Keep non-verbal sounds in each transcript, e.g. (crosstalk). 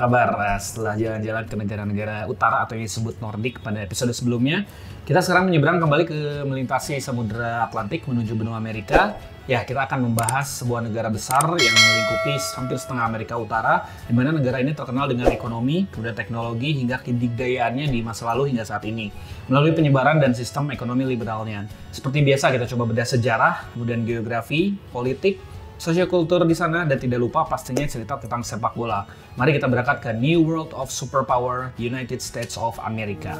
kabar? Nah, Setelah jalan-jalan ke negara-negara utara atau yang disebut Nordik pada episode sebelumnya, kita sekarang menyeberang kembali ke melintasi Samudra Atlantik menuju benua Amerika. Ya, kita akan membahas sebuah negara besar yang melingkupi hampir setengah Amerika Utara, di mana negara ini terkenal dengan ekonomi, kemudian teknologi, hingga kedikdayaannya di masa lalu hingga saat ini, melalui penyebaran dan sistem ekonomi liberalnya. Seperti biasa, kita coba bedah sejarah, kemudian geografi, politik, sosiokultur di sana dan tidak lupa pastinya cerita tentang sepak bola. Mari kita berangkat ke New World of Superpower United States of America.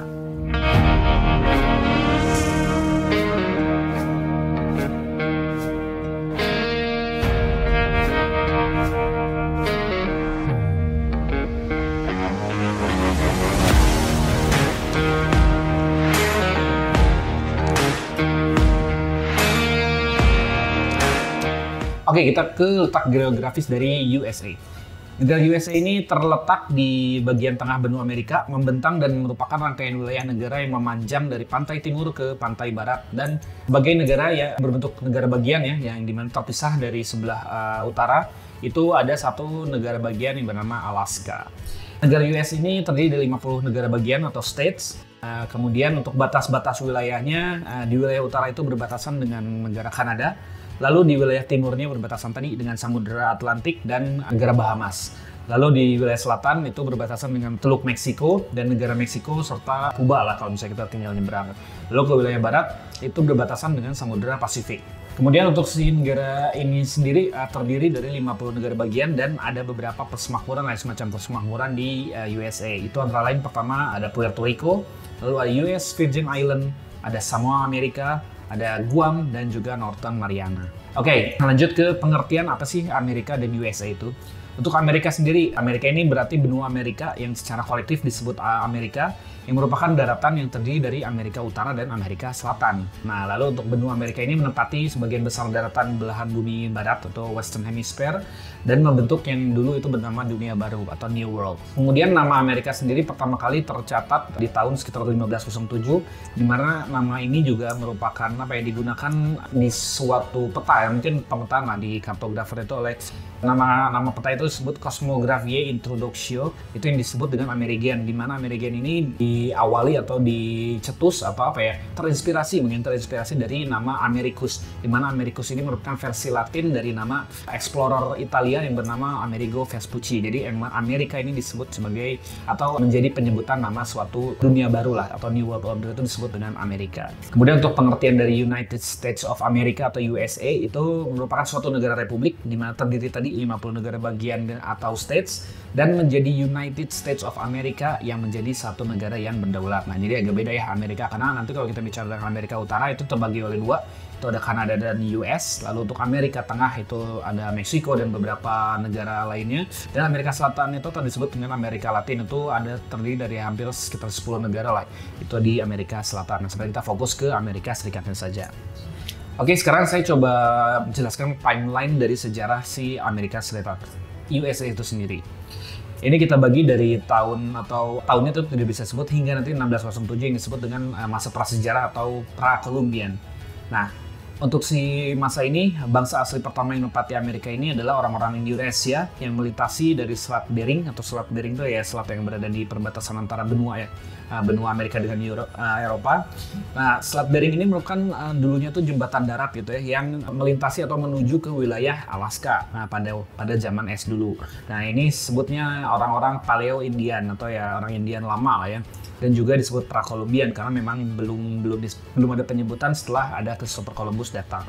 Oke, kita ke letak geografis dari USA. Negara USA ini terletak di bagian tengah benua Amerika, membentang dan merupakan rangkaian wilayah negara yang memanjang dari pantai timur ke pantai barat dan sebagai negara ya berbentuk negara bagian ya yang di mana terpisah dari sebelah uh, utara itu ada satu negara bagian yang bernama Alaska. Negara US ini terdiri dari 50 negara bagian atau states. Uh, kemudian untuk batas-batas wilayahnya uh, di wilayah utara itu berbatasan dengan negara Kanada, Lalu di wilayah timurnya berbatasan tadi dengan Samudera Atlantik dan negara Bahamas. Lalu di wilayah selatan itu berbatasan dengan Teluk Meksiko dan negara Meksiko serta Kuba lah kalau misalnya kita tinggal nyebrang. Lalu ke wilayah barat itu berbatasan dengan Samudera Pasifik. Kemudian untuk si negara ini sendiri uh, terdiri dari 50 negara bagian dan ada beberapa persemakmuran lain semacam persemakmuran di uh, USA. Itu antara lain pertama ada Puerto Rico, lalu ada US Virgin Island, ada Samoa Amerika, ada Guam dan juga Northern Mariana. Oke, okay, lanjut ke pengertian apa sih Amerika dan USA itu. Untuk Amerika sendiri, Amerika ini berarti benua Amerika yang secara kolektif disebut Amerika yang merupakan daratan yang terdiri dari Amerika Utara dan Amerika Selatan. Nah, lalu untuk benua Amerika ini menempati sebagian besar daratan belahan bumi barat atau Western Hemisphere dan membentuk yang dulu itu bernama Dunia Baru atau New World. Kemudian nama Amerika sendiri pertama kali tercatat di tahun sekitar 1507 di mana nama ini juga merupakan apa yang digunakan di suatu peta ya mungkin pemetaan lah di kartografer itu oleh nama nama peta itu disebut Cosmographie Introduction itu yang disebut dengan American di mana American ini diawali atau dicetus apa apa ya terinspirasi mungkin terinspirasi dari nama Americus di mana Americus ini merupakan versi Latin dari nama explorer Italia yang bernama Amerigo Vespucci. Jadi Amerika ini disebut sebagai atau menjadi penyebutan nama suatu dunia baru lah atau New World Order itu disebut dengan Amerika. Kemudian untuk pengertian dari United States of America atau USA itu merupakan suatu negara republik di mana terdiri tadi 50 negara bagian atau states dan menjadi United States of America yang menjadi satu negara yang berdaulat. Nah, jadi agak beda ya Amerika karena nanti kalau kita bicara tentang Amerika Utara itu terbagi oleh dua. Itu ada Kanada dan US. Lalu untuk Amerika Tengah itu ada Meksiko dan beberapa negara lainnya. Dan Amerika Selatan itu tadi disebut dengan Amerika Latin itu ada terdiri dari hampir sekitar 10 negara lah. Itu di Amerika Selatan. Nah, sekarang kita fokus ke Amerika Serikatnya saja. Oke, sekarang saya coba menjelaskan timeline dari sejarah si Amerika Serikat, USA itu sendiri. Ini kita bagi dari tahun atau tahunnya itu tidak bisa sebut hingga nanti 1607 yang disebut dengan eh, masa prasejarah atau pra-Kolumbian. Nah, untuk si masa ini, bangsa asli pertama yang menempati Amerika ini adalah orang-orang Indonesia yang melintasi dari Selat Bering atau Selat Bering itu ya selat yang berada di perbatasan antara benua ya uh, benua Amerika dengan Euro, uh, Eropa. Nah, Selat Bering ini merupakan uh, dulunya tuh jembatan darat gitu ya yang melintasi atau menuju ke wilayah Alaska. Nah, pada pada zaman es dulu. Nah, ini sebutnya orang-orang Paleo Indian atau ya orang Indian lama lah ya. Dan juga disebut Prakolumbian karena memang belum belum belum ada penyebutan setelah ada Christopher Columbus datang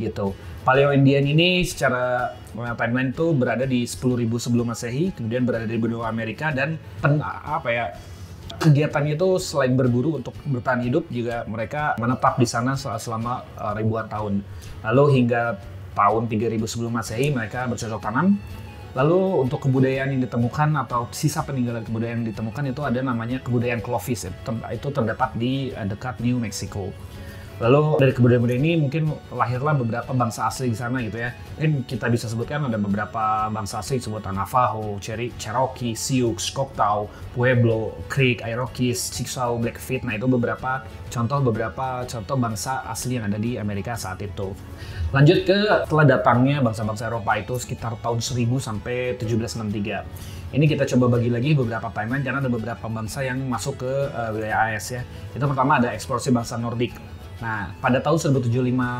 gitu. Paleo Indian ini secara timeline itu berada di 10.000 sebelum Masehi, kemudian berada di benua Amerika dan pen, apa ya kegiatannya itu selain berburu untuk bertahan hidup juga mereka menetap di sana selama uh, ribuan tahun. Lalu hingga tahun 3000 sebelum Masehi mereka bercocok tanam. Lalu untuk kebudayaan yang ditemukan atau sisa peninggalan kebudayaan yang ditemukan itu ada namanya kebudayaan Clovis itu terdapat di uh, dekat New Mexico. Lalu dari kebudayaan ini mungkin lahirlah beberapa bangsa asli di sana gitu ya. Mungkin kita bisa sebutkan ada beberapa bangsa asli sebutan Navajo, Cherokee, Sioux, Choctaw, Pueblo, Creek, Iroquois, Chickasaw, Blackfeet. Nah itu beberapa contoh beberapa contoh bangsa asli yang ada di Amerika saat itu. Lanjut ke telah datangnya bangsa-bangsa Eropa itu sekitar tahun 1000 sampai 1763. Ini kita coba bagi lagi beberapa timeline karena ada beberapa bangsa yang masuk ke uh, wilayah AS ya. Itu pertama ada eksplorasi bangsa Nordik Nah, pada tahun 1075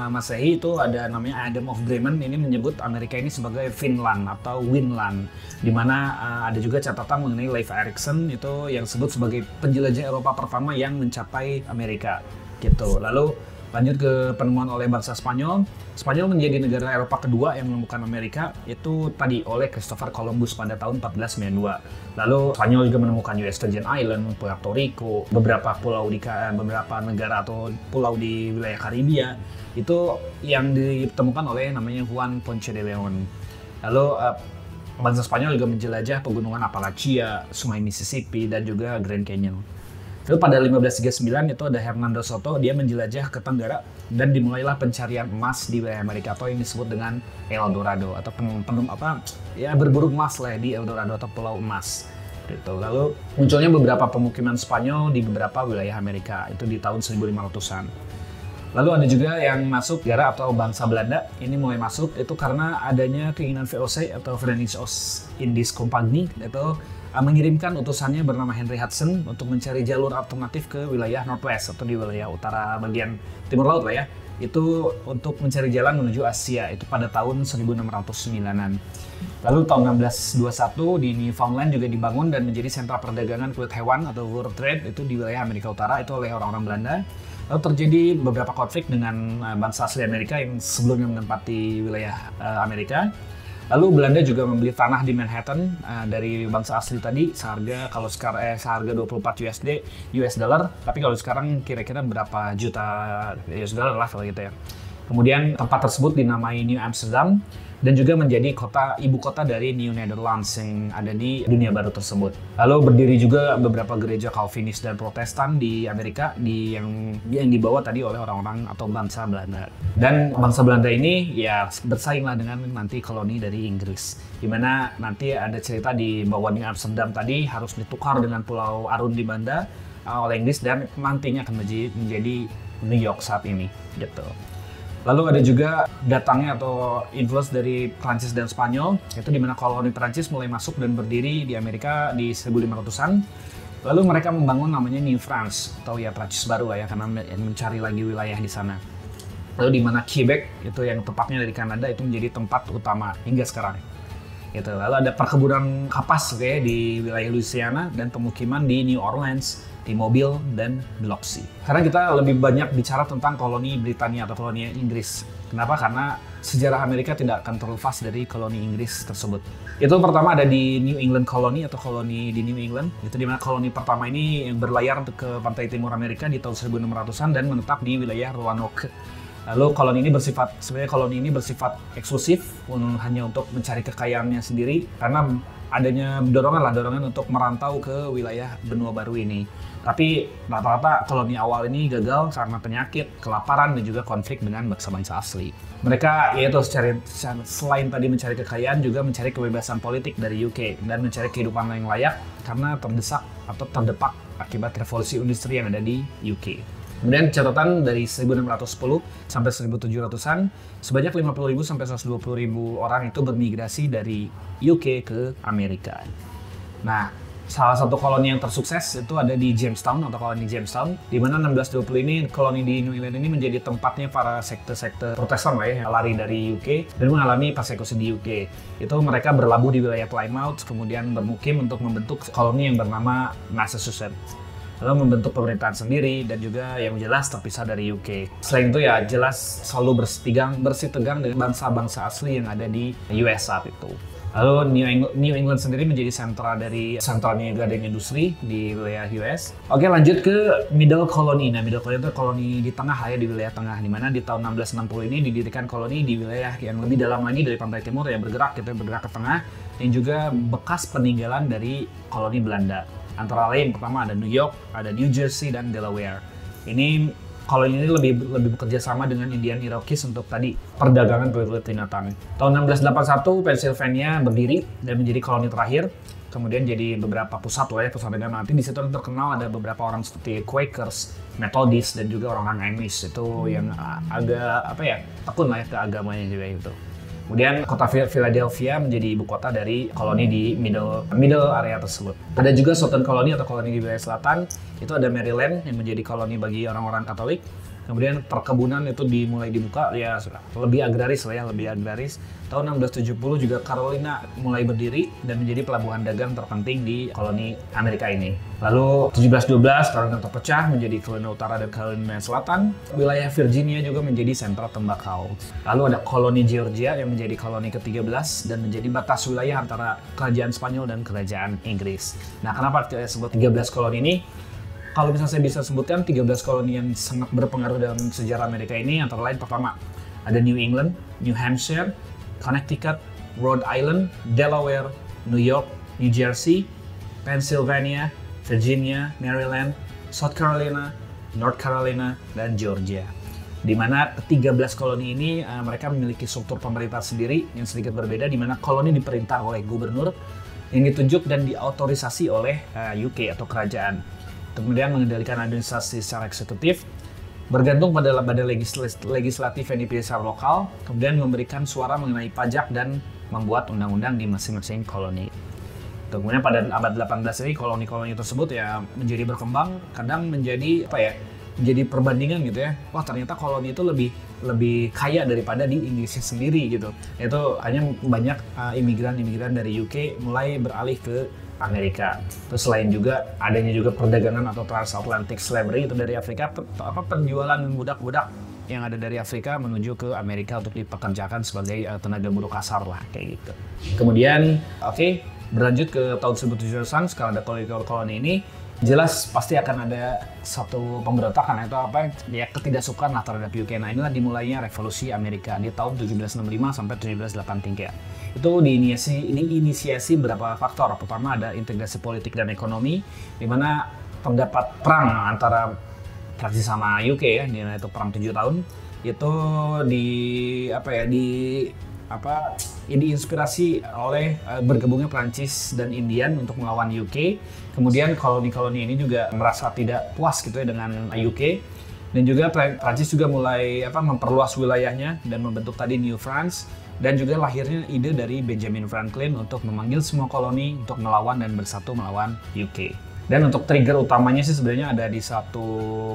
Masehi itu ada namanya Adam of Bremen ini menyebut Amerika ini sebagai Finland atau Winland, di mana uh, ada juga catatan mengenai Leif Erikson itu yang disebut sebagai penjelajah Eropa pertama yang mencapai Amerika gitu. Lalu Lanjut ke penemuan oleh bangsa Spanyol. Spanyol menjadi negara Eropa kedua yang menemukan Amerika itu tadi oleh Christopher Columbus pada tahun 1492. Lalu Spanyol juga menemukan US Virgin Island, Puerto Rico, beberapa pulau di beberapa negara atau pulau di wilayah Karibia itu yang ditemukan oleh namanya Juan Ponce de Leon. Lalu uh, bangsa Spanyol juga menjelajah pegunungan Appalachia, Sungai Mississippi dan juga Grand Canyon. Lalu pada 1539 itu ada Hernando Soto, dia menjelajah ke Tenggara dan dimulailah pencarian emas di wilayah Amerika atau yang disebut dengan El Dorado atau pen, pen, apa ya berburu emas lah ya, di El Dorado atau Pulau Emas. Gitu. Lalu munculnya beberapa pemukiman Spanyol di beberapa wilayah Amerika itu di tahun 1500-an. Lalu ada juga yang masuk negara atau bangsa Belanda ini mulai masuk itu karena adanya keinginan VOC atau Verenigde Indies Company Uh, mengirimkan utusannya bernama Henry Hudson untuk mencari jalur alternatif ke wilayah Northwest atau di wilayah utara bagian timur laut lah ya. Itu untuk mencari jalan menuju Asia itu pada tahun 1609-an. Lalu tahun 1621 di Newfoundland juga dibangun dan menjadi sentra perdagangan kulit hewan atau World Trade itu di wilayah Amerika Utara itu oleh orang-orang Belanda. Lalu terjadi beberapa konflik dengan uh, bangsa asli Amerika yang sebelumnya menempati wilayah uh, Amerika Lalu Belanda juga membeli tanah di Manhattan uh, dari bangsa asli tadi seharga kalau sekarang eh seharga 24 USD US dollar, tapi kalau sekarang kira-kira berapa juta US dollar lah kalau gitu ya. Kemudian tempat tersebut dinamai New Amsterdam dan juga menjadi kota ibu kota dari New Netherlands yang ada di dunia baru tersebut. Lalu berdiri juga beberapa gereja Calvinis dan Protestan di Amerika di yang yang dibawa tadi oleh orang-orang atau bangsa Belanda. Dan bangsa Belanda ini ya bersainglah dengan nanti koloni dari Inggris. Di mana nanti ada cerita di bawah New Amsterdam tadi harus ditukar dengan Pulau Arun di Banda uh, oleh Inggris dan nantinya akan menjadi, menjadi New York saat ini gitu. Lalu ada juga datangnya atau influence dari Prancis dan Spanyol, itu di mana koloni Prancis mulai masuk dan berdiri di Amerika di 1500-an. Lalu mereka membangun namanya New France atau ya Prancis baru lah ya karena mencari lagi wilayah di sana. Lalu di mana Quebec itu yang tepatnya dari Kanada itu menjadi tempat utama hingga sekarang. Gitu. Lalu ada perkebunan kapas kayak di wilayah Louisiana dan pemukiman di New Orleans di mobil dan Biloxi. Karena kita lebih banyak bicara tentang koloni Britania atau koloni Inggris. Kenapa? Karena sejarah Amerika tidak akan terlepas dari koloni Inggris tersebut. Itu pertama ada di New England Colony atau koloni di New England. Itu di mana koloni pertama ini yang berlayar ke pantai timur Amerika di tahun 1600-an dan menetap di wilayah Roanoke. Lalu koloni ini bersifat sebenarnya koloni ini bersifat eksklusif hanya untuk mencari kekayaannya sendiri karena adanya dorongan lah dorongan untuk merantau ke wilayah benua baru ini. Tapi rata-rata koloni awal ini gagal karena penyakit, kelaparan dan juga konflik dengan bangsa-bangsa asli. Mereka yaitu secara, selain tadi mencari kekayaan juga mencari kebebasan politik dari UK dan mencari kehidupan yang layak karena terdesak atau terdepak akibat revolusi industri yang ada di UK. Kemudian catatan dari 1610 sampai 1700-an, sebanyak 50.000 sampai 120.000 orang itu bermigrasi dari UK ke Amerika. Nah, salah satu koloni yang tersukses itu ada di Jamestown atau koloni Jamestown, di mana 1620 ini koloni di New England ini menjadi tempatnya para sekte-sekte Protestan lah ya, yang lari dari UK dan mengalami persekusi di UK. Itu mereka berlabuh di wilayah Plymouth, kemudian bermukim untuk membentuk koloni yang bernama Massachusetts lalu membentuk pemerintahan sendiri dan juga yang jelas terpisah dari UK. Selain itu ya jelas selalu bersitegang bersitegang dengan bangsa-bangsa asli yang ada di US saat itu. Lalu New England, New England sendiri menjadi sentra dari sentralnya gading industri di wilayah US. Oke lanjut ke Middle Colony. Nah Middle Colony itu koloni di tengah ya di wilayah tengah. di mana di tahun 1660 ini didirikan koloni di wilayah yang lebih dalam lagi dari pantai timur yang bergerak gitu bergerak ke tengah yang juga bekas peninggalan dari koloni Belanda. Antara lain pertama ada New York, ada New Jersey dan Delaware. Ini koloni ini lebih lebih bekerja sama dengan Indian Iroquois untuk tadi perdagangan kulit binatang. Tahun 1681 Pennsylvania berdiri dan menjadi koloni terakhir. Kemudian jadi beberapa pusat lah ya pusat dagang nanti di situ terkenal ada beberapa orang seperti Quakers, Methodist dan juga orang-orang Amish itu yang agak apa ya tekun lah ya ke agamanya juga itu. Kemudian kota Philadelphia menjadi ibu kota dari koloni di middle middle area tersebut. Ada juga Southern Colony atau koloni di wilayah selatan. Itu ada Maryland yang menjadi koloni bagi orang-orang Katolik. Kemudian perkebunan itu dimulai dibuka ya lebih agraris lah ya, lebih agraris. Tahun 1670 juga Carolina mulai berdiri dan menjadi pelabuhan dagang terpenting di koloni Amerika ini. Lalu 1712 Carolina terpecah menjadi Carolina Utara dan Carolina Selatan. Wilayah Virginia juga menjadi sentra tembakau. Lalu ada koloni Georgia yang menjadi koloni ke-13 dan menjadi batas wilayah antara kerajaan Spanyol dan kerajaan Inggris. Nah, kenapa kita sebut 13 koloni ini? Kalau misalnya saya bisa sebutkan 13 koloni yang sangat berpengaruh dalam sejarah Amerika ini antara lain pertama ada New England, New Hampshire, Connecticut, Rhode Island, Delaware, New York, New Jersey, Pennsylvania, Virginia, Maryland, South Carolina, North Carolina, dan Georgia. Di mana 13 koloni ini uh, mereka memiliki struktur pemerintah sendiri yang sedikit berbeda di mana koloni diperintah oleh gubernur yang ditunjuk dan diautorisasi oleh uh, eh, UK atau kerajaan kemudian mengendalikan administrasi secara eksekutif, bergantung pada badan legislatif yang dipilih secara lokal, kemudian memberikan suara mengenai pajak dan membuat undang-undang di masing-masing koloni. Kemudian pada abad 18 ini koloni-koloni tersebut ya menjadi berkembang, kadang menjadi apa ya? Menjadi perbandingan gitu ya. Wah, ternyata koloni itu lebih lebih kaya daripada di Indonesia sendiri gitu. Itu hanya banyak uh, imigran-imigran dari UK mulai beralih ke Amerika. Terus selain juga adanya juga perdagangan atau transatlantic slavery itu dari Afrika apa penjualan budak-budak yang ada dari Afrika menuju ke Amerika untuk dipekerjakan sebagai uh, tenaga buruh kasar lah kayak gitu. Kemudian oke okay, berlanjut ke tahun 1700-an sekarang ada koloni-koloni ini jelas pasti akan ada satu pemberontakan itu apa ya ketidaksukaan lah terhadap UK. Nah inilah dimulainya revolusi Amerika di tahun 1765 sampai 1783. Itu diinisiasi ini inisiasi beberapa faktor. Pertama ada integrasi politik dan ekonomi, di mana pendapat perang antara Prancis sama UK ya, itu perang tujuh tahun itu di apa ya di apa ini diinspirasi oleh uh, bergabungnya Prancis dan Indian untuk melawan UK. Kemudian koloni-koloni ini juga merasa tidak puas gitu ya dengan UK dan juga Prancis juga mulai apa memperluas wilayahnya dan membentuk tadi New France dan juga lahirnya ide dari Benjamin Franklin untuk memanggil semua koloni untuk melawan dan bersatu melawan UK. Dan untuk trigger utamanya sih sebenarnya ada di satu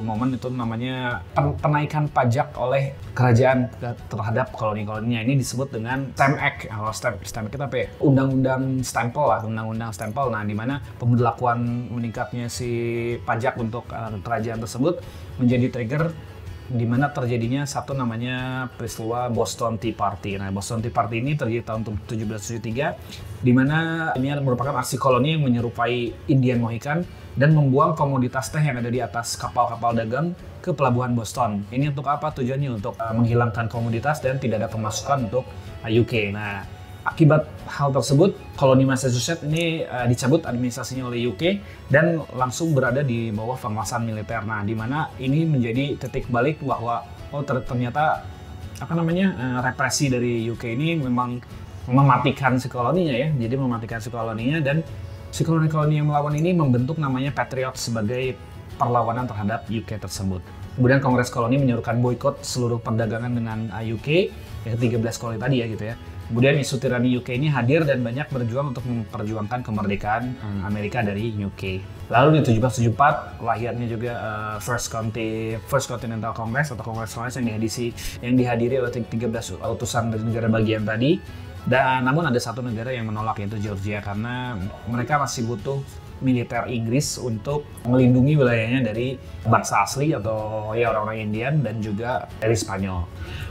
momen itu namanya penaikan pajak oleh kerajaan terhadap koloni-koloninya. Ini disebut dengan Stamp Act. Kalau Stamp, Stamp Act apa ya? Undang-undang stempel lah, undang-undang stempel. Nah, di mana pemberlakuan meningkatnya si pajak untuk uh, kerajaan tersebut menjadi trigger di mana terjadinya satu namanya peristiwa Boston Tea Party. Nah, Boston Tea Party ini terjadi tahun 1773 di mana ini merupakan aksi koloni yang menyerupai Indian Mohican dan membuang komoditas teh yang ada di atas kapal-kapal dagang ke pelabuhan Boston. Ini untuk apa tujuannya? Untuk uh, menghilangkan komoditas dan tidak ada pemasukan untuk uh, UK. Nah, Akibat hal tersebut, koloni Massachusetts ini uh, dicabut administrasinya oleh UK dan langsung berada di bawah penguasaan militer. Nah, di mana ini menjadi titik balik bahwa oh ternyata apa namanya uh, represi dari UK ini memang mematikan si koloninya ya. Jadi mematikan si koloninya dan si koloni-koloni yang melawan ini membentuk namanya Patriot sebagai perlawanan terhadap UK tersebut. Kemudian Kongres Koloni menyuruhkan boykot seluruh perdagangan dengan UK, ya 13 koloni tadi ya gitu ya Kemudian isu tirani UK ini hadir dan banyak berjuang untuk memperjuangkan kemerdekaan hmm, Amerika dari UK. Lalu di 1774 lahirnya juga uh, First County First Continental Congress atau Kongres Kongres yang dihadiri yang dihadiri oleh 13 utusan dari negara bagian tadi. Dan namun ada satu negara yang menolak yaitu Georgia karena mereka masih butuh militer Inggris untuk melindungi wilayahnya dari bangsa asli atau ya orang-orang Indian dan juga dari Spanyol.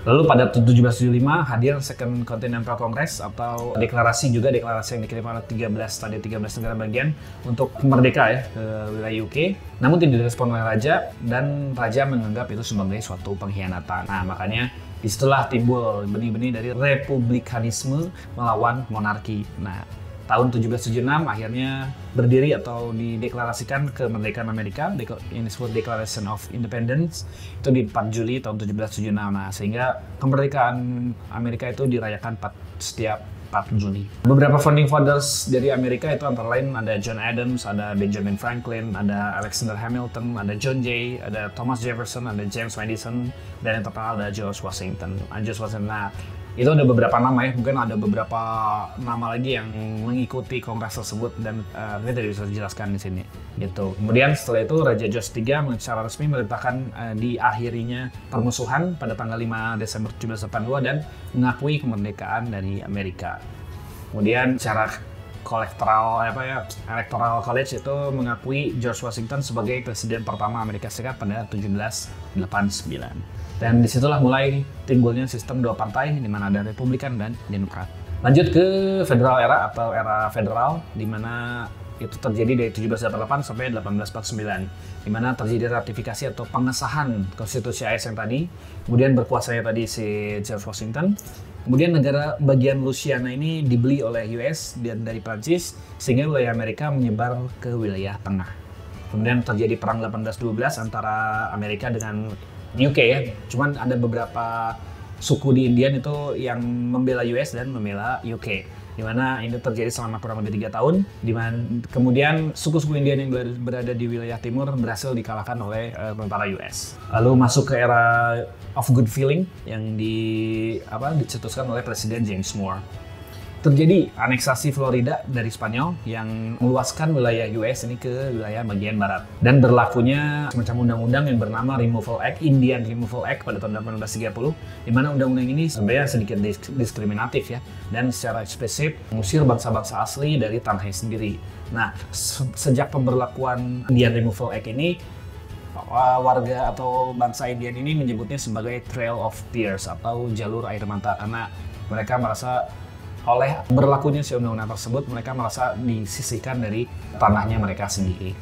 Lalu pada 1775 hadir Second Continental Congress atau deklarasi juga deklarasi yang dikirim oleh 13 tadi 13 negara bagian untuk merdeka ya ke wilayah UK. Namun tidak direspon oleh raja dan raja menganggap itu sebagai suatu pengkhianatan. Nah, makanya di situlah timbul benih-benih dari republikanisme melawan monarki. Nah, tahun 1776 akhirnya berdiri atau dideklarasikan kemerdekaan Amerika ini disebut Declaration of Independence itu di 4 Juli tahun 1776 nah sehingga kemerdekaan Amerika itu dirayakan 4 setiap 4 Juni. Beberapa founding fathers dari Amerika itu antara lain ada John Adams, ada Benjamin Franklin, ada Alexander Hamilton, ada John Jay, ada Thomas Jefferson, ada James Madison, dan yang terkenal ada George Washington. Nah, George Washington. Nah, itu ada beberapa nama ya, mungkin ada beberapa nama lagi yang mengikuti kongres tersebut dan uh, ini tidak bisa dijelaskan di sini. Gitu. Kemudian setelah itu Raja George III secara resmi memerintahkan uh, diakhirinya permusuhan pada tanggal 5 Desember 1782 dan mengakui kemerdekaan dari Amerika. Kemudian secara kolektoral apa ya electoral college itu mengakui George Washington sebagai presiden pertama Amerika Serikat pada 1789. Dan di situlah mulai timbulnya sistem dua partai di mana ada Republikan dan Demokrat. Lanjut ke federal era atau era federal di mana itu terjadi dari 1788 sampai 1849 di mana terjadi ratifikasi atau pengesahan konstitusi AS yang tadi kemudian berkuasanya tadi si George Washington kemudian negara bagian Louisiana ini dibeli oleh US dan dari Prancis sehingga wilayah Amerika menyebar ke wilayah tengah kemudian terjadi perang 1812 antara Amerika dengan UK ya. Cuman ada beberapa suku di Indian itu yang membela US dan membela UK di mana ini terjadi selama kurang lebih tiga tahun, di mana kemudian suku-suku Indian yang berada di wilayah timur berhasil dikalahkan oleh uh, tentara US. Lalu masuk ke era of good feeling yang di apa dicetuskan oleh Presiden James Moore terjadi aneksasi Florida dari Spanyol yang meluaskan wilayah US ini ke wilayah bagian barat dan berlakunya semacam undang-undang yang bernama Removal Act, Indian Removal Act pada tahun 1830 di mana undang-undang ini sebenarnya sedikit diskriminatif ya dan secara eksplisit mengusir bangsa-bangsa asli dari tanahnya sendiri. Nah, se sejak pemberlakuan Indian Removal Act ini warga atau bangsa Indian ini menyebutnya sebagai Trail of Tears atau jalur air mata karena mereka merasa oleh berlakunya si undang-undang tersebut mereka merasa disisihkan dari tanahnya mereka sendiri.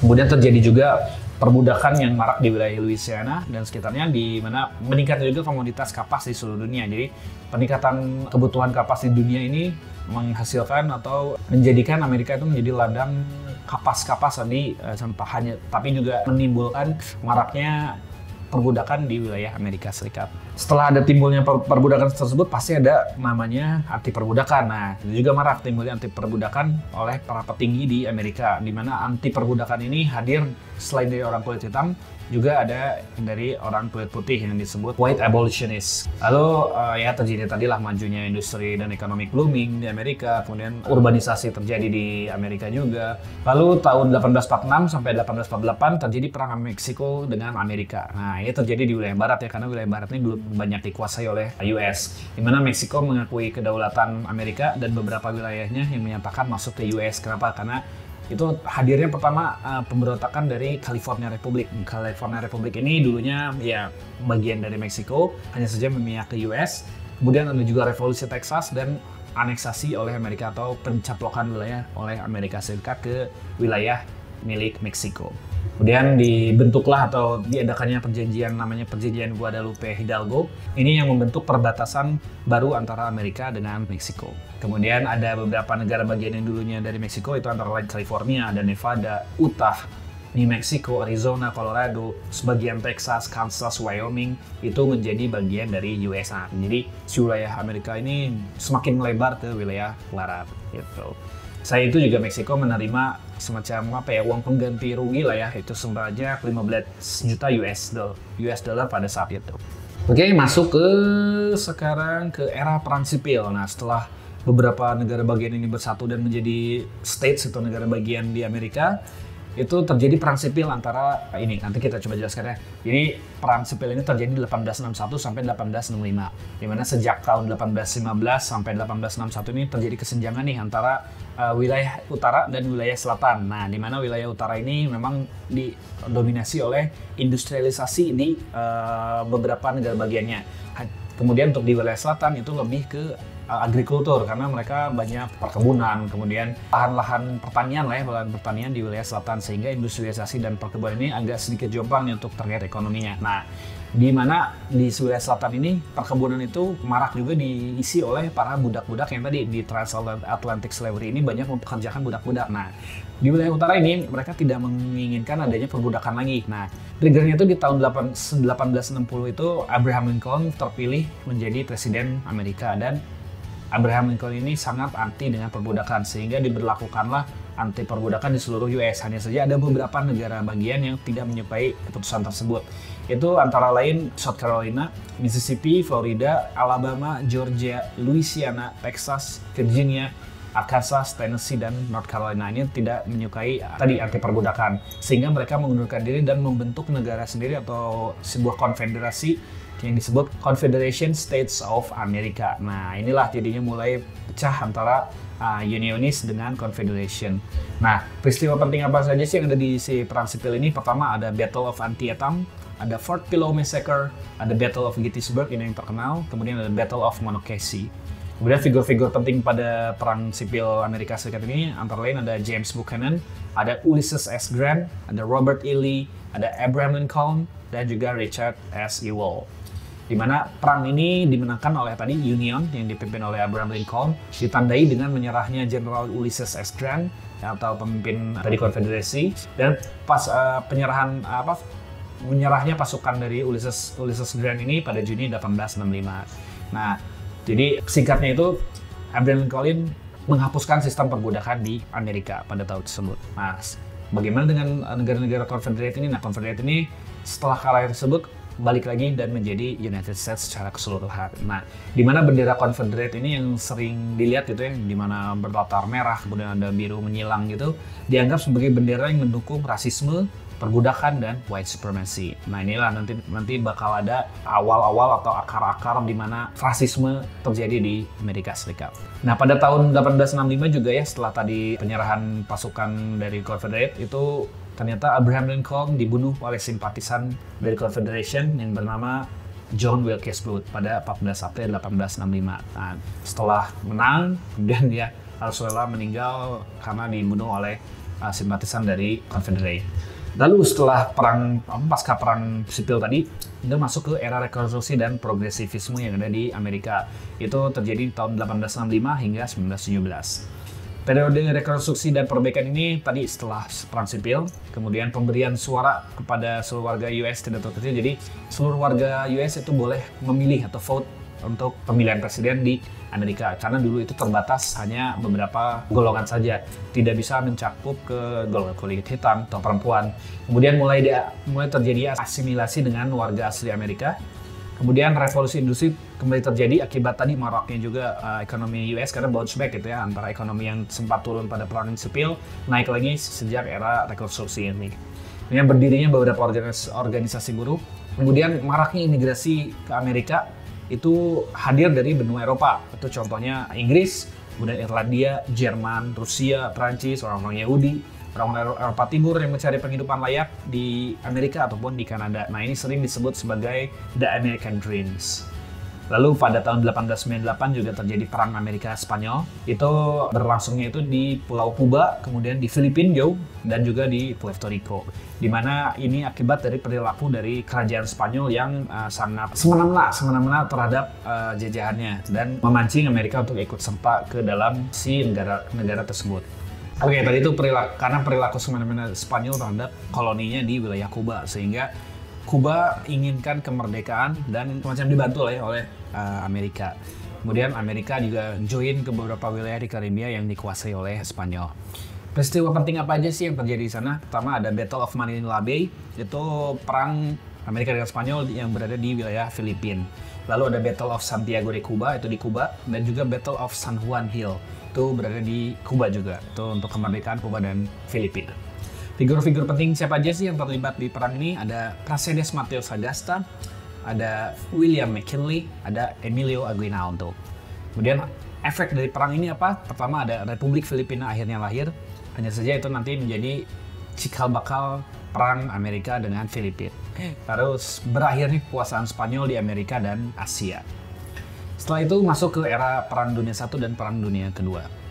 Kemudian terjadi juga perbudakan yang marak di wilayah Louisiana dan sekitarnya di mana meningkatnya juga komoditas kapas di seluruh dunia. Jadi peningkatan kebutuhan kapas di dunia ini menghasilkan atau menjadikan Amerika itu menjadi ladang kapas-kapas tadi eh, hanya tapi juga menimbulkan maraknya perbudakan di wilayah Amerika Serikat. Setelah ada timbulnya per perbudakan tersebut, pasti ada namanya anti perbudakan. Nah, itu juga marak timbulnya anti perbudakan oleh para petinggi di Amerika, di mana anti perbudakan ini hadir selain dari orang kulit hitam, juga ada dari orang kulit putih yang disebut white abolitionist. Lalu uh, ya terjadi tadilah majunya industri dan ekonomi blooming di Amerika, kemudian urbanisasi terjadi di Amerika juga. Lalu tahun 1846 sampai 1848 terjadi perang Meksiko dengan Amerika. Nah ini terjadi di wilayah barat ya karena wilayah barat ini dulu banyak dikuasai oleh US. Di mana Meksiko mengakui kedaulatan Amerika dan beberapa wilayahnya yang menyatakan masuk ke US. Kenapa? Karena itu hadirnya pertama uh, pemberontakan dari California Republic. California Republic ini dulunya ya bagian dari Meksiko, hanya saja memihak ke US. Kemudian ada juga revolusi Texas dan aneksasi oleh Amerika atau pencaplokan wilayah oleh Amerika Serikat ke wilayah milik Meksiko. Kemudian dibentuklah atau diadakannya perjanjian namanya Perjanjian Guadalupe Hidalgo. Ini yang membentuk perbatasan baru antara Amerika dengan Meksiko. Kemudian ada beberapa negara bagian yang dulunya dari Meksiko itu antara lain California, ada Nevada, Utah, New Mexico, Arizona, Colorado, sebagian Texas, Kansas, Wyoming itu menjadi bagian dari USA. Jadi si wilayah Amerika ini semakin melebar ke wilayah barat gitu. Saya itu juga Meksiko menerima semacam apa ya uang pengganti rugi lah ya itu sebanyak 15 juta US dollar US dollar pada saat itu. Oke masuk ke sekarang ke era perang sipil. Nah setelah beberapa negara bagian ini bersatu dan menjadi states atau negara bagian di Amerika, itu terjadi perang sipil antara ini nanti kita coba jelaskan ya. Jadi perang sipil ini terjadi 1861 sampai 1865. Di mana sejak tahun 1815 sampai 1861 ini terjadi kesenjangan nih antara uh, wilayah utara dan wilayah selatan. Nah, di mana wilayah utara ini memang didominasi oleh industrialisasi di uh, beberapa negara bagiannya. Kemudian untuk di wilayah selatan itu lebih ke agrikultur karena mereka banyak perkebunan, kemudian lahan-lahan pertanian lah ya, lahan pertanian di wilayah selatan sehingga industrialisasi dan perkebunan ini agak sedikit jomplang untuk terkait ekonominya. Nah, di mana di wilayah selatan ini perkebunan itu marak juga diisi oleh para budak-budak yang tadi di transatlantic slavery ini banyak mempekerjakan budak-budak. Nah, di wilayah utara ini mereka tidak menginginkan adanya perbudakan lagi. Nah, triggernya itu di tahun 1860 itu Abraham Lincoln terpilih menjadi presiden Amerika dan Abraham Lincoln ini sangat anti dengan perbudakan sehingga diberlakukanlah anti perbudakan di seluruh US. Hanya saja ada beberapa negara bagian yang tidak menyukai keputusan tersebut. Itu antara lain South Carolina, Mississippi, Florida, Alabama, Georgia, Louisiana, Texas, Virginia, Arkansas, Tennessee, dan North Carolina ini tidak menyukai tadi anti perbudakan. Sehingga mereka mengundurkan diri dan membentuk negara sendiri atau sebuah konfederasi yang disebut Confederation States of America. Nah, inilah jadinya mulai pecah antara uh, Unionist dengan Confederation. Nah, peristiwa penting apa saja sih yang ada di si perang sipil ini? Pertama ada Battle of Antietam, ada Fort Pillow Massacre, ada Battle of Gettysburg ini yang terkenal, kemudian ada Battle of Monocacy. Kemudian figur-figur penting pada perang sipil Amerika Serikat ini antara lain ada James Buchanan, ada Ulysses S. Grant, ada Robert E. Lee, ada Abraham Lincoln, dan juga Richard S. Ewell di mana perang ini dimenangkan oleh tadi Union yang dipimpin oleh Abraham Lincoln ditandai dengan menyerahnya Jenderal Ulysses S. Grant atau pemimpin dari konfederasi dan pas uh, penyerahan uh, apa menyerahnya pasukan dari Ulysses Ulysses Grant ini pada Juni 1865. Nah, jadi singkatnya itu Abraham Lincoln menghapuskan sistem perbudakan di Amerika pada tahun tersebut. Nah, bagaimana dengan negara-negara Confederate ini? Nah, Confederate ini setelah kalah tersebut balik lagi dan menjadi United States secara keseluruhan. Nah, di mana bendera Confederate ini yang sering dilihat gitu ya, di mana berlatar merah, kemudian ada biru menyilang gitu, dianggap sebagai bendera yang mendukung rasisme, perbudakan dan white supremacy. Nah inilah nanti nanti bakal ada awal-awal atau akar-akar di mana rasisme terjadi di Amerika Serikat. Nah pada tahun 1865 juga ya setelah tadi penyerahan pasukan dari Confederate itu ternyata Abraham Lincoln dibunuh oleh simpatisan dari Confederation yang bernama John Wilkes Booth pada 14 April 1865. Nah, setelah menang, kemudian dia harus rela meninggal karena dibunuh oleh uh, simpatisan dari Confederate. Lalu setelah perang pasca perang sipil tadi, itu masuk ke era rekonstruksi dan progresivisme yang ada di Amerika. Itu terjadi di tahun 1865 hingga 1917. Periode rekonstruksi dan perbaikan ini tadi setelah perang sipil, kemudian pemberian suara kepada seluruh warga US tidak terkecil. Jadi seluruh warga US itu boleh memilih atau vote untuk pemilihan presiden di Amerika. Karena dulu itu terbatas hanya beberapa golongan saja. Tidak bisa mencakup ke golongan kulit hitam atau perempuan. Kemudian mulai dia mulai terjadi asimilasi dengan warga asli Amerika. Kemudian revolusi industri kembali terjadi akibat tadi maraknya juga uh, ekonomi US karena bounce back gitu ya antara ekonomi yang sempat turun pada perang sipil naik lagi sejak era rekonstruksi ini. Dengan berdirinya beberapa organis organisasi buruh, kemudian maraknya imigrasi ke Amerika itu hadir dari benua Eropa. Itu contohnya Inggris, kemudian Irlandia, Jerman, Rusia, Prancis, orang-orang Yahudi, orang Eropa Timur yang mencari penghidupan layak di Amerika ataupun di Kanada. Nah ini sering disebut sebagai The American Dreams. Lalu pada tahun 1898 juga terjadi perang Amerika Spanyol. Itu berlangsungnya itu di Pulau Kuba, kemudian di Filipina jauh dan juga di Puerto Rico. Di mana ini akibat dari perilaku dari kerajaan Spanyol yang uh, sangat semena-mena, semena-mena terhadap uh, jajahannya dan memancing Amerika untuk ikut serta ke dalam si negara-negara tersebut. Oke, okay, tadi itu perilaku karena perilaku semena-mena Spanyol terhadap koloninya di wilayah Kuba sehingga Kuba inginkan kemerdekaan dan semacam dibantu lah ya oleh uh, Amerika. Kemudian Amerika juga join ke beberapa wilayah di Karibia yang dikuasai oleh Spanyol. Peristiwa penting apa aja sih yang terjadi di sana? Pertama ada Battle of Manila Bay, itu perang Amerika dengan Spanyol yang berada di wilayah Filipina. Lalu ada Battle of Santiago de Cuba, itu di Kuba, dan juga Battle of San Juan Hill, itu berada di Kuba juga. Itu untuk kemerdekaan Kuba dan Filipina. Figur-figur penting siapa aja sih yang terlibat di perang ini? Ada Prasedes Mateo Sagasta, ada William McKinley, ada Emilio Aguinaldo. Kemudian efek dari perang ini apa? Pertama ada Republik Filipina akhirnya lahir. Hanya saja itu nanti menjadi cikal bakal perang Amerika dengan Filipina. Terus berakhirnya kekuasaan Spanyol di Amerika dan Asia. Setelah itu masuk ke era Perang Dunia Satu dan Perang Dunia Kedua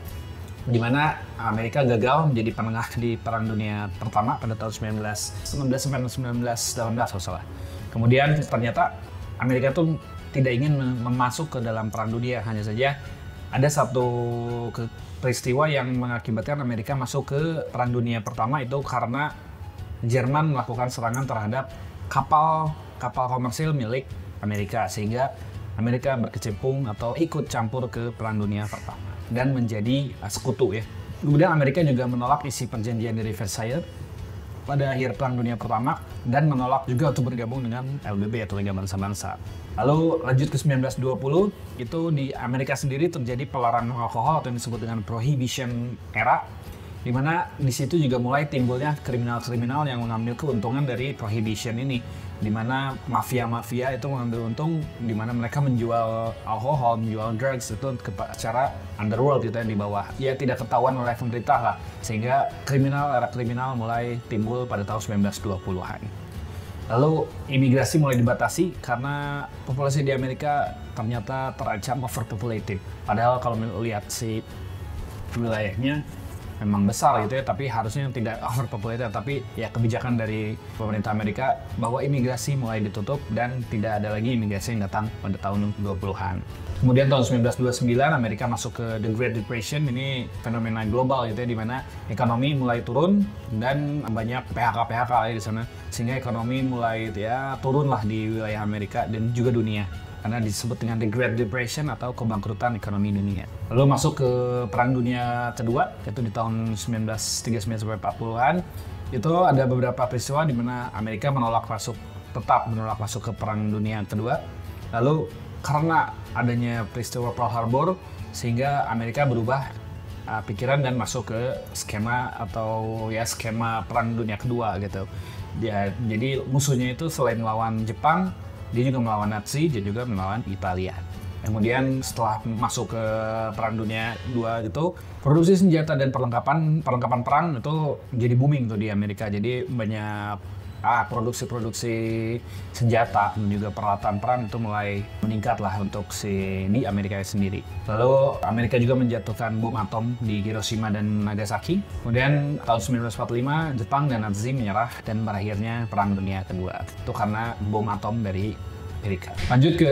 di mana Amerika gagal menjadi penengah di Perang Dunia Pertama pada tahun 1919 sampai 1918 kalau salah. Kemudian ternyata Amerika tuh tidak ingin memasuk ke dalam Perang Dunia, hanya saja ada satu peristiwa yang mengakibatkan Amerika masuk ke Perang Dunia Pertama itu karena Jerman melakukan serangan terhadap kapal kapal komersil milik Amerika sehingga Amerika berkecimpung atau ikut campur ke Perang Dunia Pertama dan menjadi uh, sekutu ya. Kemudian Amerika juga menolak isi perjanjian dari Versailles pada akhir Perang Dunia Pertama dan menolak juga untuk bergabung dengan LBB atau Liga Bangsa-Bangsa. Lalu lanjut ke 1920, itu di Amerika sendiri terjadi pelarangan alkohol atau yang disebut dengan Prohibition Era di mana di situ juga mulai timbulnya kriminal-kriminal yang mengambil keuntungan dari prohibition ini di mana mafia-mafia itu mengambil untung di mana mereka menjual alkohol, menjual drugs itu ke cara underworld gitu yang di bawah. Ya tidak ketahuan oleh pemerintah lah. Sehingga kriminal era kriminal mulai timbul pada tahun 1920-an. Lalu imigrasi mulai dibatasi karena populasi di Amerika ternyata terancam overpopulated. Padahal kalau melihat si wilayahnya memang besar gitu ya, tapi harusnya tidak (laughs) overpopulated. Tapi ya kebijakan dari pemerintah Amerika bahwa imigrasi mulai ditutup dan tidak ada lagi imigrasi yang datang pada tahun 20-an. Kemudian tahun 1929 Amerika masuk ke The Great Depression ini fenomena global gitu ya di mana ekonomi mulai turun dan banyak PHK-PHK di sana sehingga ekonomi mulai ya turun lah di wilayah Amerika dan juga dunia karena disebut dengan the Great Depression atau kebangkrutan ekonomi dunia. Lalu masuk ke Perang Dunia Kedua, yaitu di tahun 1939 sampai 40-an, itu ada beberapa peristiwa di mana Amerika menolak masuk, tetap menolak masuk ke Perang Dunia Kedua. Lalu karena adanya peristiwa Pearl Harbor, sehingga Amerika berubah uh, pikiran dan masuk ke skema atau ya skema Perang Dunia Kedua gitu. Ya, jadi musuhnya itu selain melawan Jepang, dia juga melawan Nazi, dia juga melawan Italia. Kemudian setelah masuk ke Perang Dunia II itu, produksi senjata dan perlengkapan perlengkapan perang itu jadi booming tuh di Amerika. Jadi banyak ah, produksi-produksi senjata dan juga peralatan perang itu mulai meningkat lah untuk si di Amerika sendiri. Lalu Amerika juga menjatuhkan bom atom di Hiroshima dan Nagasaki. Kemudian tahun 1945 Jepang dan Nazi menyerah dan berakhirnya Perang Dunia Kedua. Itu karena bom atom dari Amerika. Lanjut ke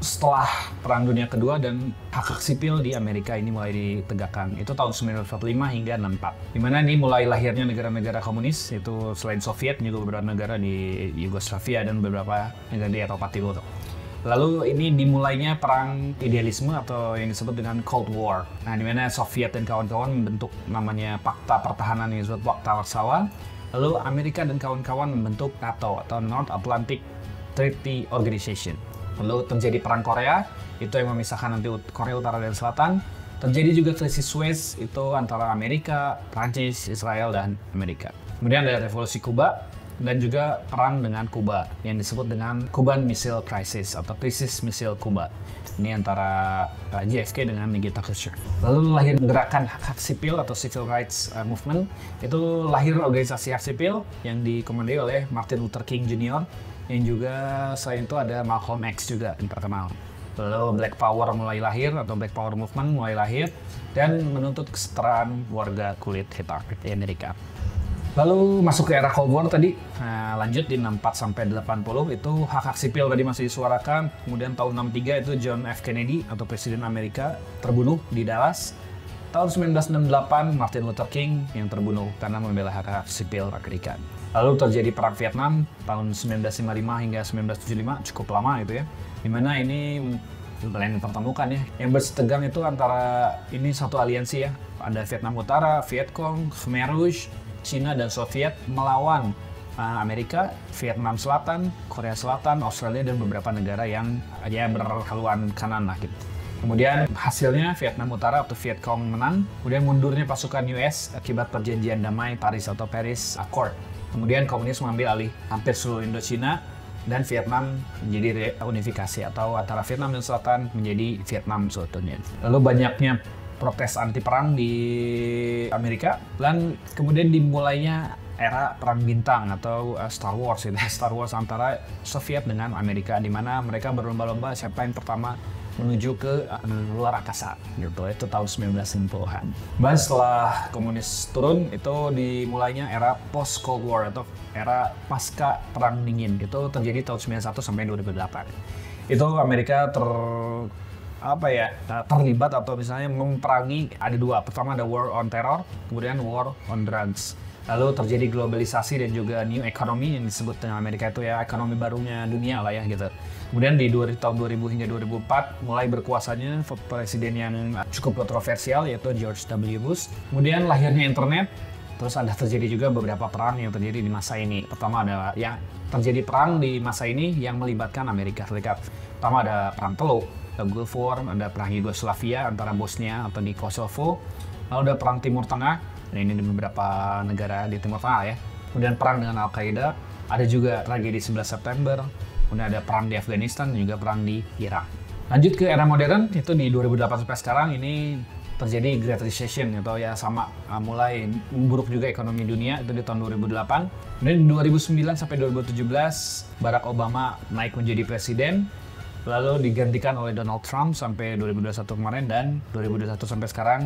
setelah Perang Dunia Kedua dan hak hak sipil di Amerika ini mulai ditegakkan. Itu tahun 1945 hingga 64. Di mana ini mulai lahirnya negara-negara komunis, itu selain Soviet juga beberapa negara di Yugoslavia dan beberapa negara di Eropa Timur. Lalu ini dimulainya perang idealisme atau yang disebut dengan Cold War. Nah, di mana Soviet dan kawan-kawan membentuk namanya Pakta Pertahanan yang disebut Pakta Warsawa. Lalu Amerika dan kawan-kawan membentuk NATO atau North Atlantic Treaty Organization Lalu terjadi perang Korea, itu yang memisahkan nanti Korea Utara dan Selatan. Terjadi juga krisis Suez, itu antara Amerika, Prancis, Israel, dan Amerika. Kemudian ada revolusi Kuba, dan juga perang dengan Kuba yang disebut dengan Cuban Missile Crisis atau krisis misil Kuba. Ini antara uh, JFK dengan Nikita Khrushchev. Lalu lahir gerakan hak, hak sipil atau Civil Rights uh, Movement. Itu lahir organisasi hak sipil yang dikomandoi oleh Martin Luther King Jr yang juga selain itu ada Malcolm X juga yang terkenal. Lalu Black Power mulai lahir atau Black Power Movement mulai lahir dan menuntut kesetaraan warga kulit hitam di Amerika. Lalu masuk ke era Cold War tadi, nah, lanjut di 64 sampai 80 itu hak hak sipil tadi masih disuarakan. Kemudian tahun 63 itu John F Kennedy atau Presiden Amerika terbunuh di Dallas. Tahun 1968 Martin Luther King yang terbunuh karena membela hak hak sipil Amerika. Lalu terjadi perang Vietnam tahun 1955 hingga 1975 cukup lama itu ya. Di mana ini yang pertemukan ya. Yang bersetegang itu antara ini satu aliansi ya. Ada Vietnam Utara, Vietcong, Khmer Rouge, Cina dan Soviet melawan uh, Amerika, Vietnam Selatan, Korea Selatan, Australia dan beberapa negara yang ya berhaluan kanan lah gitu. Kemudian hasilnya Vietnam Utara atau Vietcong menang. Kemudian mundurnya pasukan US akibat perjanjian damai Paris atau Paris Accord. Kemudian komunis mengambil alih hampir seluruh Indochina dan Vietnam menjadi reunifikasi atau antara Vietnam dan Selatan menjadi Vietnam sebetulnya. Lalu banyaknya protes anti perang di Amerika dan kemudian dimulainya era perang bintang atau uh, Star Wars itu (laughs) Star Wars antara Soviet dengan Amerika di mana mereka berlomba-lomba siapa yang pertama menuju ke uh, luar angkasa gitu itu tahun 1960-an. Bahkan setelah komunis turun itu dimulainya era post Cold War atau era pasca perang dingin itu terjadi tahun 91 sampai 2008. Itu Amerika ter apa ya terlibat atau misalnya memperangi ada dua pertama ada war on terror kemudian war on drugs lalu terjadi globalisasi dan juga new economy yang disebut dengan Amerika itu ya ekonomi barunya dunia lah ya gitu. Kemudian di tahun 2000 hingga 2004 mulai berkuasanya presiden yang cukup kontroversial yaitu George W. Bush. Kemudian lahirnya internet terus ada terjadi juga beberapa perang yang terjadi di masa ini. Pertama ada ya terjadi perang di masa ini yang melibatkan Amerika Serikat. Pertama ada perang Teluk Gulf War, ada perang Yugoslavia antara Bosnia atau di Kosovo, lalu ada perang Timur Tengah, dan ini di beberapa negara di Timur Tengah ya. Kemudian perang dengan Al-Qaeda, ada juga tragedi 11 September, kemudian ada perang di Afghanistan, dan juga perang di Irak. Lanjut ke era modern, itu di 2008 sampai sekarang ini terjadi Great Recession atau ya sama uh, mulai memburuk juga ekonomi dunia itu di tahun 2008. Kemudian di 2009 sampai 2017 Barack Obama naik menjadi presiden lalu digantikan oleh Donald Trump sampai 2021 kemarin dan 2021 sampai sekarang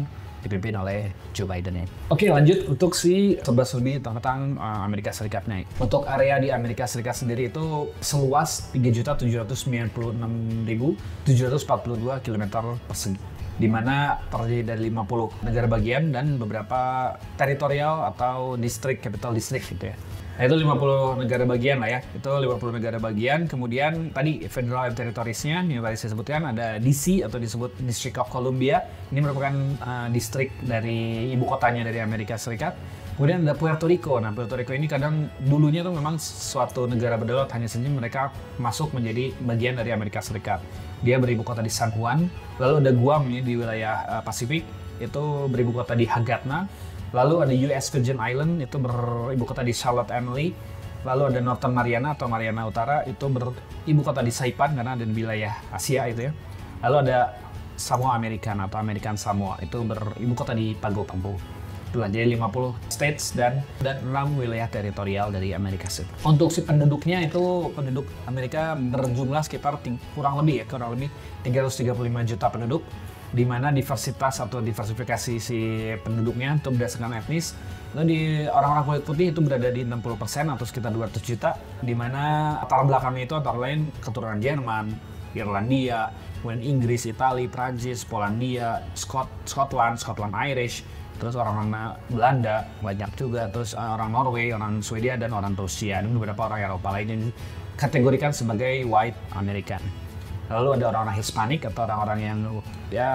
dipimpin oleh Joe Biden. Oke lanjut untuk si sebelas lebih tentang uh, Amerika Serikat nih. Untuk area di Amerika Serikat sendiri itu seluas 3.796.742 km persegi di mana terdiri dari 50 negara bagian dan beberapa teritorial atau distrik, capital district gitu ya. Nah, itu 50 negara bagian lah ya. Itu 50 negara bagian. Kemudian tadi Federal and Territories-nya yang tadi saya sebutkan ada DC atau disebut District of Columbia. Ini merupakan uh, distrik dari ibu kotanya dari Amerika Serikat. Kemudian ada Puerto Rico. Nah, Puerto Rico ini kadang dulunya tuh memang suatu negara berdaulat hanya saja mereka masuk menjadi bagian dari Amerika Serikat. Dia beribu kota di San Juan. Lalu ada Guam ini di wilayah uh, Pasifik itu beribu kota di Hagatna Lalu ada US Virgin Island itu beribu kota di Charlotte Emily. Lalu ada Northern Mariana atau Mariana Utara itu beribu kota di Saipan karena ada di wilayah Asia itu ya. Lalu ada Samoa American atau American Samoa itu beribu kota di Pago Pago. Itulah jadi 50 states dan dan 6 wilayah teritorial dari Amerika Serikat. Untuk si penduduknya itu penduduk Amerika berjumlah sekitar kurang lebih ya kurang lebih 335 juta penduduk di mana diversitas atau diversifikasi si penduduknya itu berdasarkan etnis. Lalu di orang-orang kulit putih itu berada di 60% atau sekitar 200 juta, di mana latar belakangnya itu antara lain keturunan Jerman, Irlandia, kemudian Inggris, Italia, Prancis, Polandia, Scot Scotland, Scotland Irish, terus orang-orang Belanda banyak juga, terus eh, orang Norway, orang Swedia dan orang Rusia, dan beberapa orang Eropa lainnya kategorikan sebagai white American lalu ada orang-orang Hispanik atau orang-orang yang ya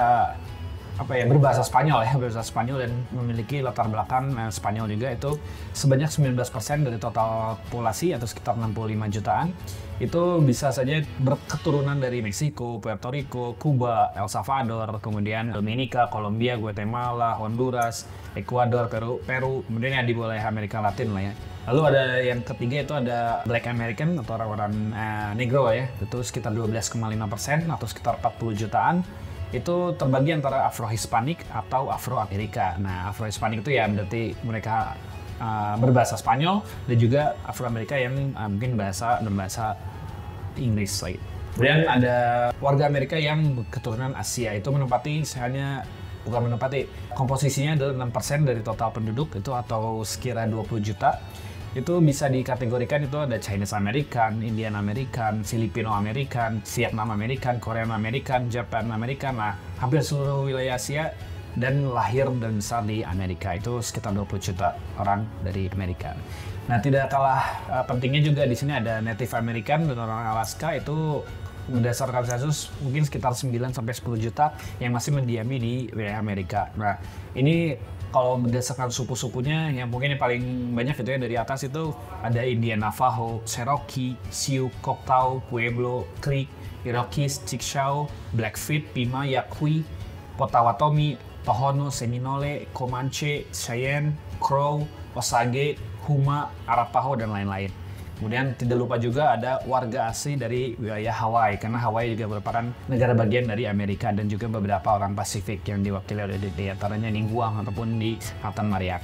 apa ya berbahasa Spanyol ya berbahasa Spanyol dan memiliki latar belakang eh, Spanyol juga itu sebanyak 19% dari total populasi atau sekitar 65 jutaan itu bisa saja berketurunan dari Meksiko, Puerto Rico, Kuba, El Salvador, kemudian Dominika, Kolombia, Guatemala, Honduras, Ekuador, Peru, Peru, kemudian yang di Amerika Latin lah ya. Lalu ada yang ketiga itu ada Black American atau orang-orang uh, Negro ya, itu sekitar 12,5 persen atau sekitar 40 jutaan. Itu terbagi antara Afro-Hispanik atau Afro-Amerika. Nah, Afro-Hispanik itu ya berarti mereka uh, berbahasa Spanyol dan juga Afro-Amerika yang uh, mungkin bahasa dan bahasa Inggris lagi. Kemudian ada warga Amerika yang keturunan Asia itu menempati hanya bukan menempati komposisinya adalah 6% dari total penduduk itu atau sekira 20 juta itu bisa dikategorikan itu ada Chinese American, Indian American, Filipino American, Vietnam American, Korean American, Japan American, nah hampir seluruh wilayah Asia dan lahir dan besar di Amerika itu sekitar 20 juta orang dari Amerika. Nah tidak kalah uh, pentingnya juga di sini ada Native American dan orang Alaska itu berdasarkan sensus mungkin sekitar 9 sampai 10 juta yang masih mendiami di wilayah Amerika. Nah, ini kalau berdasarkan suku-sukunya yang mungkin yang paling banyak gitu ya dari atas itu ada Indian Navajo, Cherokee, Sioux, Choctaw, Pueblo, Creek, Iroquois, Chickasaw, Blackfeet, Pima, Yaqui, Potawatomi, Tohono, Seminole, Comanche, Cheyenne, Crow, Osage, Huma, Arapaho dan lain-lain. Kemudian tidak lupa juga ada warga asli dari wilayah Hawaii karena Hawaii juga merupakan negara bagian dari Amerika dan juga beberapa orang Pasifik yang diwakili oleh di, antaranya di Guam ataupun di Selatan Mariak.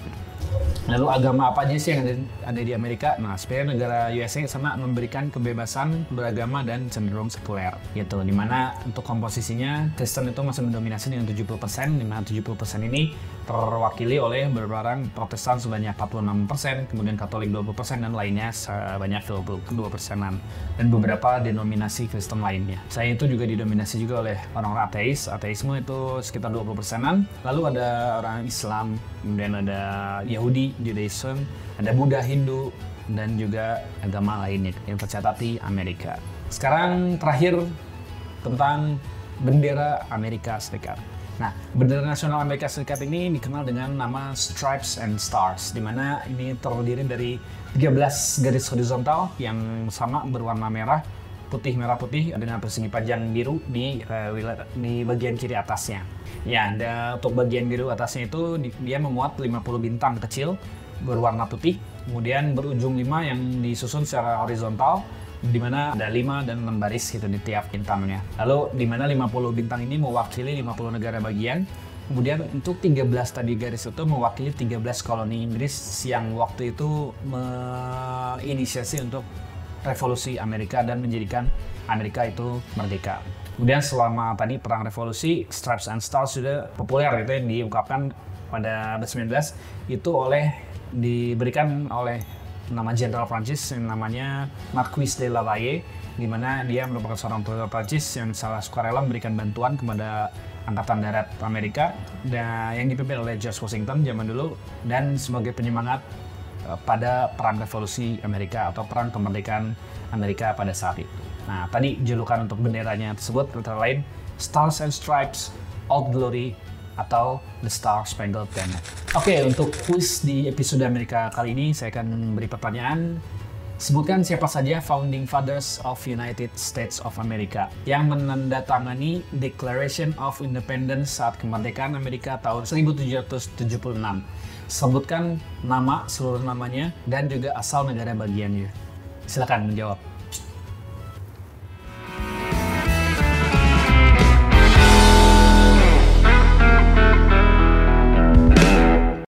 Lalu agama apa aja sih yang ada, di Amerika? Nah, sebenarnya negara USA sama memberikan kebebasan beragama dan cenderung sekuler gitu. Di mana untuk komposisinya Kristen itu masih mendominasi dengan 70%, di mana 70% ini terwakili oleh berbarang Protestan sebanyak 46%, kemudian Katolik 20% dan lainnya sebanyak 22 persenan dan beberapa denominasi Kristen lainnya. Saya itu juga didominasi juga oleh orang-orang ateis. Ateisme itu sekitar 20 persenan. Lalu ada orang Islam, kemudian ada Yahudi, Judaism, ada Buddha, Hindu, dan juga agama lainnya yang tercatat di Amerika. Sekarang terakhir tentang bendera Amerika Serikat. Nah, bendera nasional Amerika Serikat ini dikenal dengan nama Stripes and Stars, di mana ini terdiri dari 13 garis horizontal yang sama berwarna merah, putih merah putih dengan persegi panjang biru di uh, di bagian kiri atasnya. Ya, dan untuk bagian biru atasnya itu dia memuat 50 bintang kecil berwarna putih, kemudian berujung 5 yang disusun secara horizontal di mana ada 5 dan 6 baris gitu di tiap bintangnya. Lalu di mana 50 bintang ini mewakili 50 negara bagian. Kemudian untuk 13 tadi garis itu mewakili 13 koloni Inggris yang waktu itu menginisiasi untuk revolusi Amerika dan menjadikan Amerika itu merdeka. Kemudian selama tadi perang revolusi, Stripes and Stars sudah populer gitu yang diungkapkan pada 19 itu oleh diberikan oleh nama jenderal Prancis yang namanya Marquis de Lavalle di mana dia merupakan seorang perwira Prancis yang salah sukarela memberikan bantuan kepada Angkatan Darat Amerika dan yang dipimpin oleh George Washington zaman dulu dan sebagai penyemangat uh, pada perang revolusi Amerika atau perang kemerdekaan Amerika pada saat itu. Nah, tadi julukan untuk benderanya tersebut antara lain Stars and Stripes, Old Glory, atau The Star Spangled Banner. Oke, okay, untuk quiz di episode Amerika kali ini saya akan beri pertanyaan. Sebutkan siapa saja founding fathers of United States of America yang menandatangani Declaration of Independence saat kemerdekaan Amerika tahun 1776. Sebutkan nama, seluruh namanya, dan juga asal negara bagiannya. Silakan menjawab.